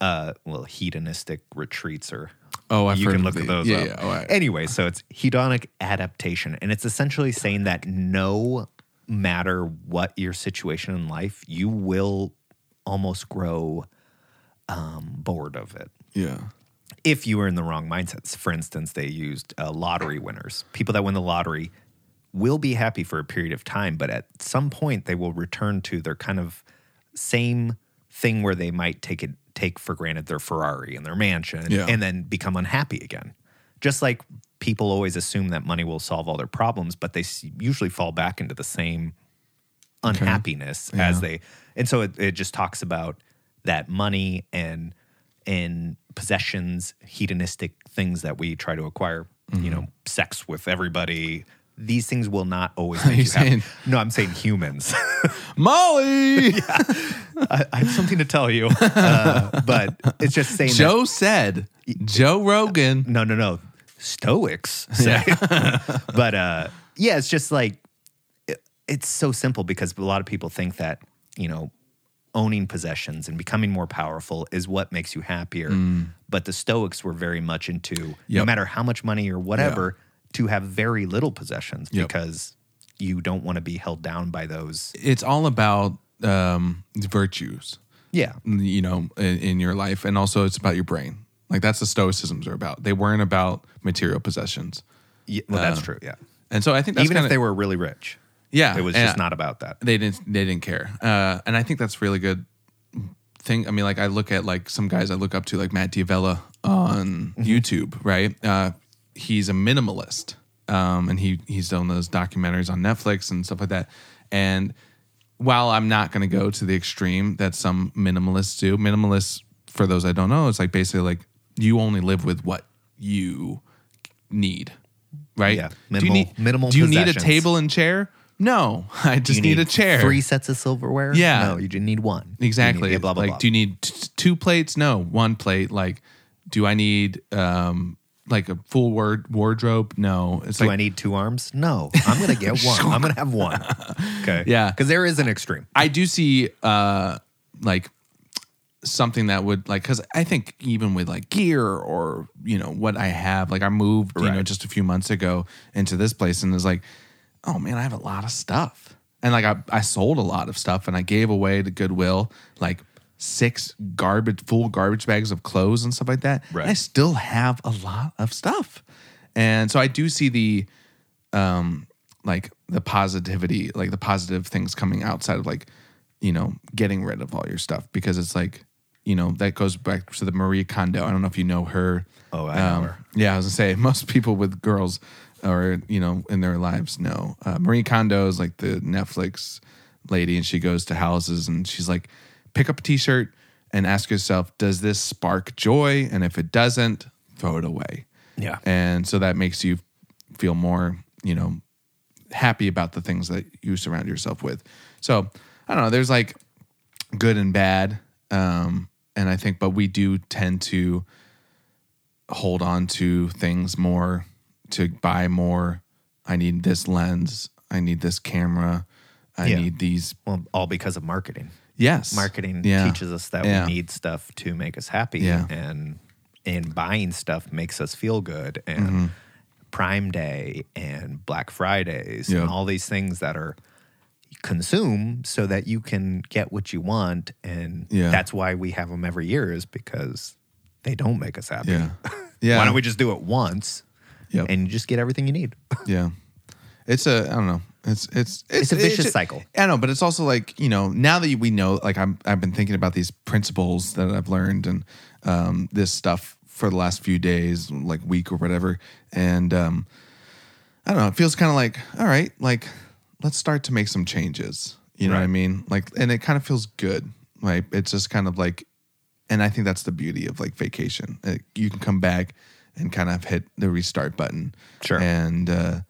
uh, well, hedonistic retreats are. Oh, I've you can look at the- those yeah, up. yeah, oh, I- Anyway, so it's hedonic adaptation, and it's essentially saying that no matter what your situation in life, you will almost grow um, bored of it Yeah. if you were in the wrong mindsets. For instance, they used uh, lottery winners. People that win the lottery will be happy for a period of time, but at some point they will return to their kind of same thing where they might take it take for granted their Ferrari and their mansion Yeah. and then become unhappy again. Just like people always assume that money will solve all their problems, but they usually fall back into the same unhappiness as they and so it, it just talks about that money and and possessions hedonistic things that we try to acquire you mm-hmm. know sex with everybody these things will not always make you you happy. no i'm saying humans Molly. I, I have something to tell you uh, but it's just saying that, Joe said. Joe Rogan. no no no stoics say but uh yeah it's just like it, it's so simple because a lot of people think that you know owning possessions and becoming more powerful is what makes you happier but the stoics were very much into no Mm. Matter how much money or whatever to have very little possessions Yep. because you don't want to be held down by those It's all about um, virtues. yeah you know, in, in your life, and also it's about your brain. Like that's the Stoicisms are about. They weren't about material possessions, yeah well that's Uh, true yeah and so I think that's even if kinda- they were really rich yeah, it was just I- not about that They didn't. They didn't care, uh, and I think that's really good thing. I mean, like I look at like some guys I look up to, like Matt D'Avella on Mm-hmm. YouTube, right? Uh, he's a minimalist, um, and he he's done those documentaries on Netflix and stuff like that. And while I'm not going to go to the extreme that some minimalists do, minimalists, for those I don't know, it's like basically like you only live with what you need, right? Yeah, do minimal- you need minimal Do you need a table and chair? No, I just you need, a chair. Three sets of silverware? Yeah. No, you just need one. Exactly. Need, blah, blah, like, blah. do you need t- two plates? No, one plate. Like, do I need um like a full word wardrobe? No. It's Do like I need two arms? No. I'm going to get one. I'm going to have one. Okay. Yeah. Because there is an extreme. I do see uh like something that would like because I think even with like gear or you know what I have, like I moved you know just a few months ago into this place and it's like, oh man, I have a lot of stuff. And like I, I sold a lot of stuff and I gave away to Goodwill like six garbage full garbage bags of clothes and stuff like that. Right. I still have a lot of stuff. And so I do see the um like the positivity, like the positive things coming outside of like, you know, getting rid of all your stuff because it's like, you know, that goes back to the Marie Kondo. I don't know if you know her. Oh, I know her. Yeah, I was gonna say most people with girls or you know in their lives know uh, Marie Kondo is like the Netflix lady, and she goes to houses and she's like, pick up a T-shirt and ask yourself, does this spark joy? And if it doesn't, throw it away. Yeah. And so that makes you feel more, you know, happy about the things that you surround yourself with. So I don't know. There's like good and bad, um, and I think, but we do tend to hold on to things more, to buy more, I need this lens. I need this camera. I Yeah. need these. Well, all because of marketing. Yes. Marketing Yeah. teaches us that Yeah. we need stuff to make us happy, Yeah. and and buying stuff makes us feel good. And Mm-hmm. Prime Day and Black Fridays and all these things that are consume so that you can get what you want, and that's why we have them every year is because they don't make us happy. Yeah. Yeah. Why don't we just do it once Yep. and you just get everything you need? Yeah. It's a I don't know. It's it's It's a vicious just- cycle. I know, but it's also like you know now that we know like I'm I've been thinking about these principles that I've learned and um, this stuff for the last few days, like week or whatever, and um, I don't know. It feels kind of like all right, like let's start to make some changes. You know what I mean? Like, and it kind of feels good. Right? It's just kind of like, and I think that's the beauty of like vacation. Uh, you can come back and kind of hit the restart button. Sure. And uh,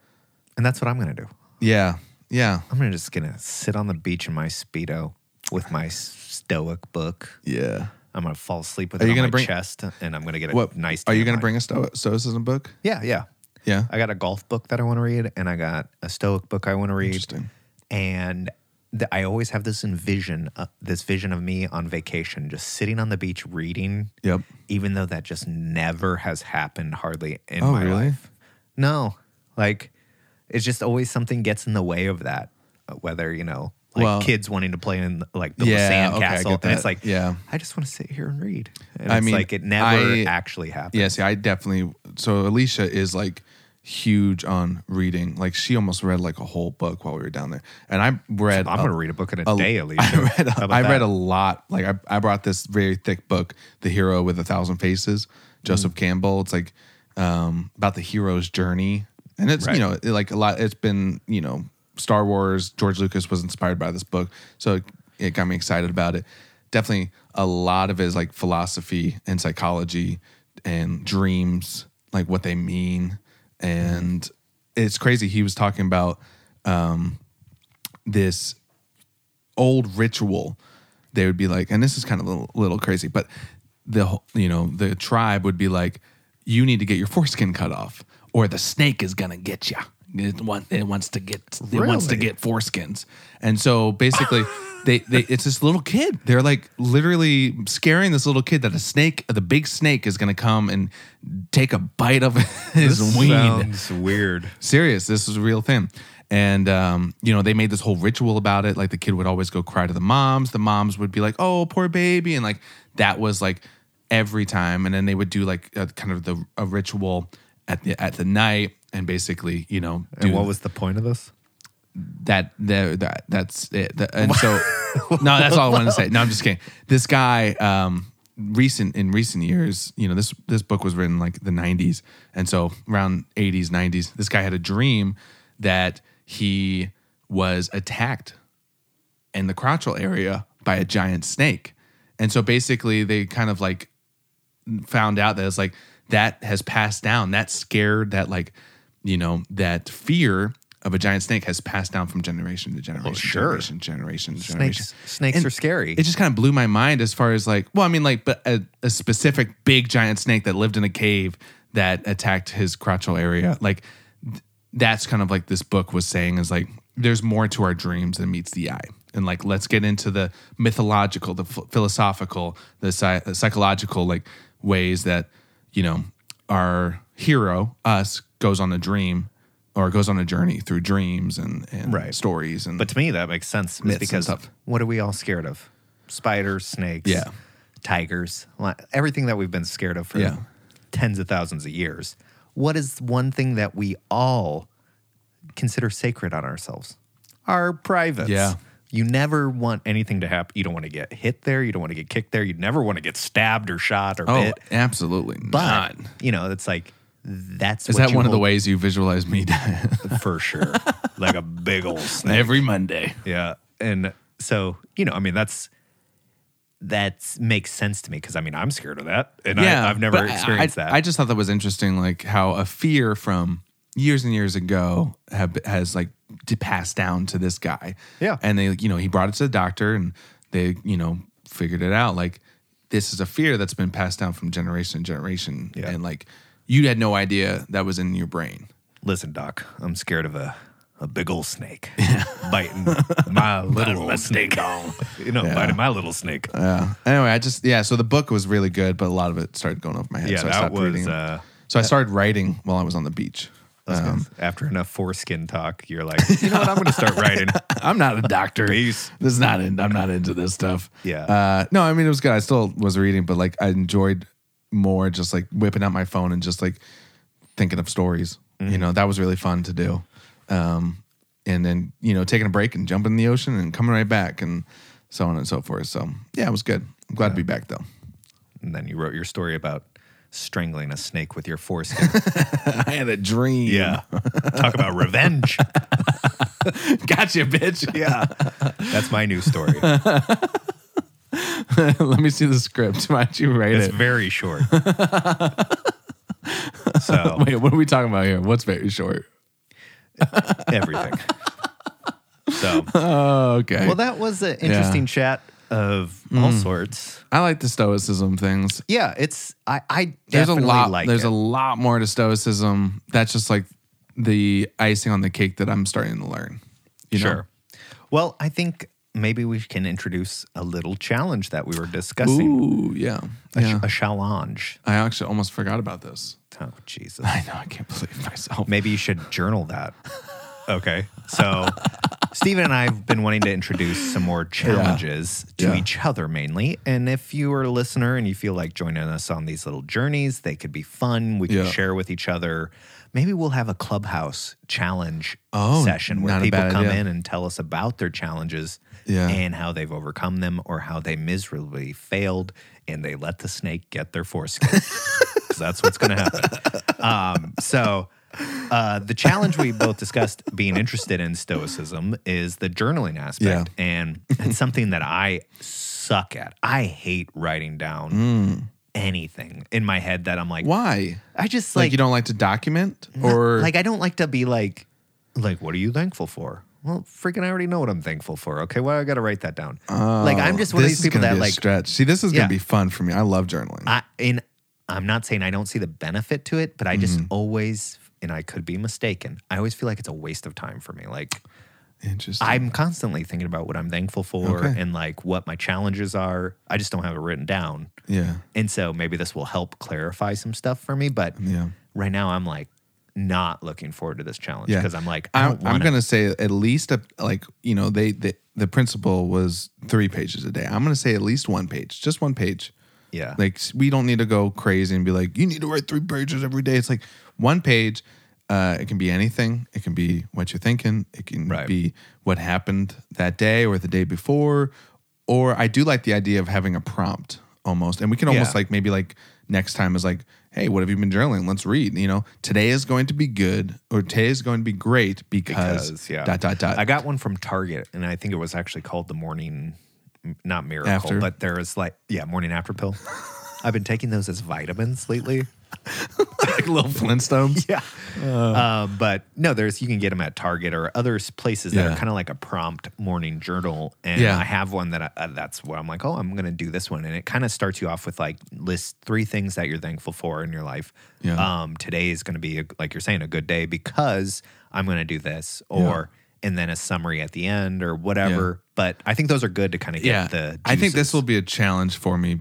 And that's what I'm gonna do. yeah, yeah, I'm gonna just gonna sit on the beach in my speedo with my stoic book. yeah. I'm gonna fall asleep with Are it you on gonna my bring- chest, and I'm gonna get a What nice. Are you going to bring a sto- stoicism book? Yeah, yeah. Yeah. I got a golf book that I want to read, and I got a stoic book I want to read. Interesting. And the, I always have this envision, uh, this vision of me on vacation, just sitting on the beach reading. Yep. Even though that just never has happened hardly in Oh, my really? life. No, like it's just always something gets in the way of that. uh, Whether you know, like Well- kids wanting to play in like the Yeah, sand okay, castle, and it's like, Yeah. I just want to sit here and read. And I it's mean, like it never I- actually happens. Yeah, see, I definitely. So Alicia is like huge on reading. Like she almost read like a whole book while we were down there, and I read. I'm a- gonna read a book in a, a- day, Alicia. I read. A, read a lot. Like I, I brought this very thick book, "The Hero with a Thousand Faces," Joseph Campbell. It's like um, about the hero's journey, and it's Right. you know like a lot. It's been you know Star Wars. George Lucas was inspired by this book, so it, it got me excited about it. Definitely, a lot of it is like philosophy and psychology and dreams, like what they mean, and it's crazy. He was talking about um, this old ritual they would be like and this is kind of a little, little crazy but the you know the tribe would be like you need to get your foreskin cut off or the snake is gonna get you it, want, it wants to get it wants to Really? get foreskins and so basically they, they it's this little kid they're like literally scaring this little kid that a snake the big snake is gonna come and take a bite of his This weed sounds weird. serious. This is a real thing. And um, you know, they made this whole ritual about it. Like the kid would always go cry to the moms. The moms would be like, "Oh, poor baby," and like that was like every time. And then they would do like a, kind of the a ritual at the at the night, and basically, you know, And what was the point of this? that that, that that's it. The- and so no, that's all I wanted to say. No, I'm just kidding. This guy, um, recent in recent years, you know, this this book was written like the 90s, and so around 80s, 90s, this guy had a dream that he was attacked in the crotchal area by a giant snake, and so basically they kind of like found out that it's like that has passed down. That scared that like you know that fear of a giant snake has passed down from generation to generation, oh, sure. generation, generation, to generation. Snakes, snakes And are scary. It just kind of blew my mind as far as like, well, I mean, like, but a, a specific big giant snake that lived in a cave that attacked his crotchal area, like th- that's kind of like this book was saying is like there's more to our dreams than meets the eye. And like, let's get into the mythological, the ph- philosophical, the, psy- the psychological like ways that you know our hero, us, goes on a dream or goes on a journey through dreams and, and Right. stories. And but to me, that makes sense is Myths and because what are we all scared of? Spiders, snakes, Yeah. tigers, everything that we've been scared of for Yeah. tens of thousands of years. What is one thing that we all consider sacred on ourselves? Our privates. Yeah. You never want anything to happen. You don't want to get hit there. You don't want to get kicked there. You never want to get stabbed or shot or oh, bit. absolutely But not. you know, it's like that's Is that one of the ways you visualize me for sure, like a big old snake. every Monday? Yeah. And so, you know, I mean, that's that makes sense to me because I mean, I'm scared of that. And I, I've never experienced I, that. I just thought that was interesting, like how a fear from years and years ago have, has like to pass down to this guy. Yeah. and they, you know, he brought it to the doctor, and they, you know, figured it out. Like this is a fear that's been passed down from generation to generation, Yeah. and like you had no idea that was in your brain. listen, Doc, I'm scared of a, a big old snake biting my little snake. you know, Yeah. biting my little snake. Yeah. Anyway, I just yeah. So the book was really good, but a lot of it started going over my head. yeah, so I that was. Uh, so I started writing while I was on the beach. I was gonna- Um, after enough foreskin talk, you're like, you know what? I'm going to start writing. I'm not a doctor. Peace. This is not. In, I'm not into this stuff. Yeah. Uh, no, I mean it was good. I still was reading, but like I enjoyed more just like whipping out my phone and just like thinking of stories. Mm-hmm. You know, that was really fun to do. Um, and then you know taking a break and jumping in the ocean and coming right back and so on and so forth. So yeah, it was good. I'm glad to be back though. And then you wrote your story about strangling a snake with your foreskin. I had a dream. Yeah. Talk about revenge. gotcha, bitch. Yeah. That's my new story. Let me see the script. Why'd you write It's it? very short. so Wait, what are we talking about here? What's very short? everything. So Oh, okay. well, that was an interesting chat of hmm. all sorts. I like the stoicism things. Yeah, it's I I There's a definitely lot. like there's it. a lot more to stoicism. That's just like the icing on the cake that I'm starting to learn. You know? sure. Well, I think maybe we can introduce a little challenge that we were discussing. Ooh, yeah. A, yeah. a challenge. I actually almost forgot about this. Oh Jesus. I know. I can't believe myself. Maybe you should journal that. Okay. So, Stephen and I have been wanting to introduce some more challenges to Yeah. each other mainly. And if you are a listener and you feel like joining us on these little journeys, they could be fun. We can Yeah. share with each other. Maybe we'll have a clubhouse challenge Oh, session where people come idea. in and tell us about their challenges Yeah. and how they've overcome them or how they miserably failed and they let the snake get their foreskin. 'Cause that's what's going to happen. Um, so, uh, the challenge we both discussed being interested in stoicism is the journaling aspect. And it's something that I suck at. I hate writing down anything in my head that I'm like, Why? I just Like, like, you don't like to document, not- or like I don't like to be like, like, what are you thankful for? Well, freaking, I already know what I'm thankful for. Okay, well, I got to write that down. like, I'm just one of these people that like, stretch. See, this is Yeah. gonna be fun for me. I love journaling. I and I'm not saying I don't see the benefit to it, but I just Mm-hmm. always, and I could be mistaken. I always feel like it's a waste of time for me. Like Interesting. I'm constantly thinking about what I'm thankful for Okay. and like what my challenges are. I just don't have it written down. yeah. And so maybe this will help clarify some stuff for me. But Yeah. right now I'm like not looking forward to this challenge Yeah. because I'm like, I I'm wanna- gonna say at least a like you know they, they the principle was three pages a day. I'm gonna say at least one page, just one page. Yeah. Like we don't need to go crazy and be like you need to write three pages every day. It's like one page. Uh, it can be anything. It can be what you're thinking. It can Right. be what happened that day or the day before. Or I do like the idea of having a prompt almost, and we can almost Yeah. like maybe like next time is like, hey, what have you been journaling? Let's read. You know, today is going to be good, or today is going to be great because, because yeah, dot dot dot. I got one from Target, and I think it was actually called the morning, not miracle, After? but there is like yeah, morning after pill. I've been taking those as vitamins lately. like little Flintstones. Yeah, um, but no, there's you can get them at Target or other places that Yeah. are kind of like a prompt morning journal, and Yeah. I have one that I, uh, that's what I'm like. Oh, I'm going to do this one, and it kind of starts you off with like list three things that you're thankful for in your life. Yeah. Um, today is going to be a, like you're saying a good day because I'm going to do this, or and then a summary at the end or whatever. But I think those are good to kind of get yeah. the. I think this will be a challenge for me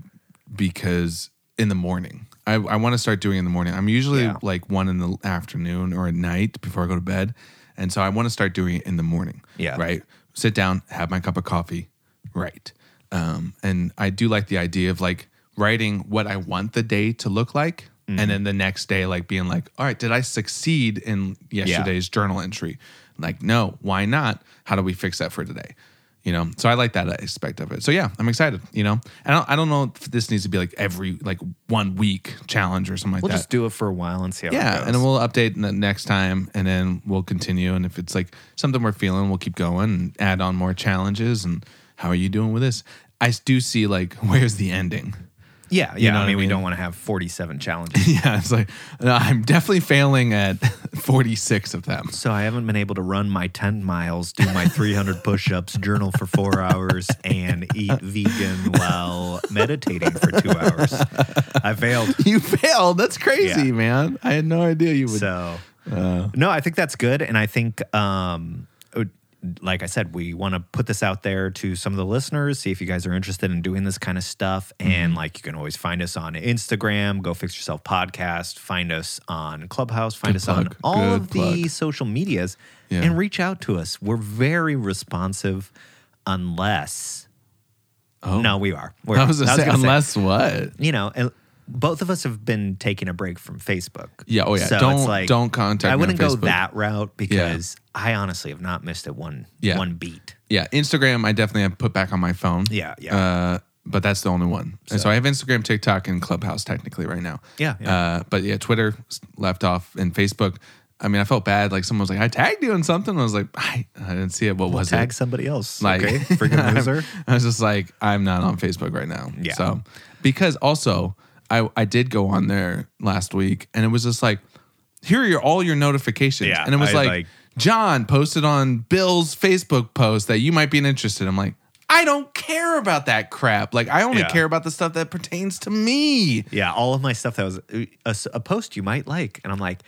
because in the morning, I, I want to start doing it in the morning. I'm usually Yeah. like one in the afternoon or at night before I go to bed. And so I want to start doing it in the morning. Yeah. Right. Sit down, have my cup of coffee, write. Um, and I do like the idea of like writing what I want the day to look like. Mm-hmm. And then the next day, like being like, all right, did I succeed in yesterday's journal entry? Like, no, why not? How do we fix that for today? You know, so I like that aspect of it. So yeah, I'm excited. You know, I don't, I don't know if this needs to be like every like one week challenge or something like that. We'll just do it for a while and see how it yeah, and then we'll update the next time, and then we'll continue. And if it's like something we're feeling, we'll keep going and add on more challenges. And how are you doing with this? I do see like where's the ending? Yeah, yeah. know I what I mean, we don't want to have 47 challenges. yeah, it's like no, I'm definitely failing at 46 of them. so I haven't been able to run my 10 miles, do my 300 push-ups, journal for four hours, and eat vegan while meditating for two hours. I failed. You failed. That's crazy, Yeah. man. I had no idea you would. So no, I think that's good, and I think, um, uh, like I said, we want to put this out there to some of the listeners, see if you guys are interested in doing this kind of stuff. Mm-hmm. And like, you can always find us on Instagram, Go Fix Yourself Podcast, find us on Clubhouse, find Good us on all Good of the social medias, Yeah. and reach out to us. We're very responsive, unless. Oh. No, we are. We're, I was say, unless what? you know, and both of us have been taking a break from Facebook. Yeah, oh yeah. So Don't- like, don't contact me I wouldn't go that route because I honestly have not missed it one Yeah. one beat. Yeah, Instagram. I definitely have put back on my phone. Yeah, yeah. Uh, but that's the only one. And so I have Instagram, TikTok, and Clubhouse technically right now. Yeah, yeah. Uh, but yeah, Twitter left off, and Facebook. I mean, I felt bad. Like someone was like, "I tagged you in something." I was like, "I, I didn't see it. What was Tag it?" Tag somebody else. Like, okay, freaking loser. I was just like, I'm not on Facebook right now. Yeah. So because also I I did go on there last week and it was just like, here are your, all your notifications. Yeah, and it was I, like, like- John posted on Bill's Facebook post that you might be interested. I'm like, I don't care about that crap. Like I only Yeah. care about the stuff that pertains to me. Yeah, all of my stuff that was uh, a, a post you might like, and I'm like,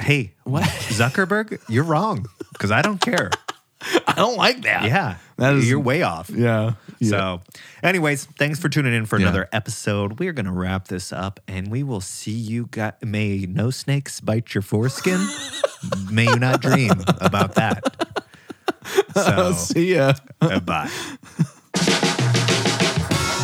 hey, What? Zuckerberg? You're wrong because I don't care. I don't like that. Yeah, That is- you're way off. Yeah. So, anyways, thanks for tuning in for Yeah. another episode. We're gonna wrap this up, and we will see you. Got may no snakes bite your foreskin. may you not dream about that. So, see ya. uh, bye.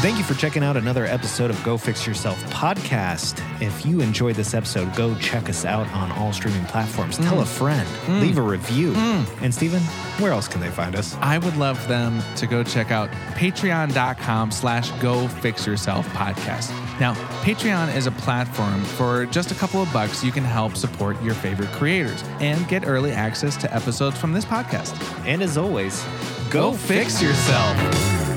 Thank you for checking out another episode of Go Fix Yourself podcast. If you enjoyed this episode, go check us out on all streaming platforms. Mm. Tell a friend, mm. leave a review. Mm. And Steven, where else can they find us? I would love them to go check out patreon.com slash go fix yourself podcast. Now, Patreon is a platform for just a couple of bucks you can help support your favorite creators and get early access to episodes from this podcast. And as always, Go fix yourself.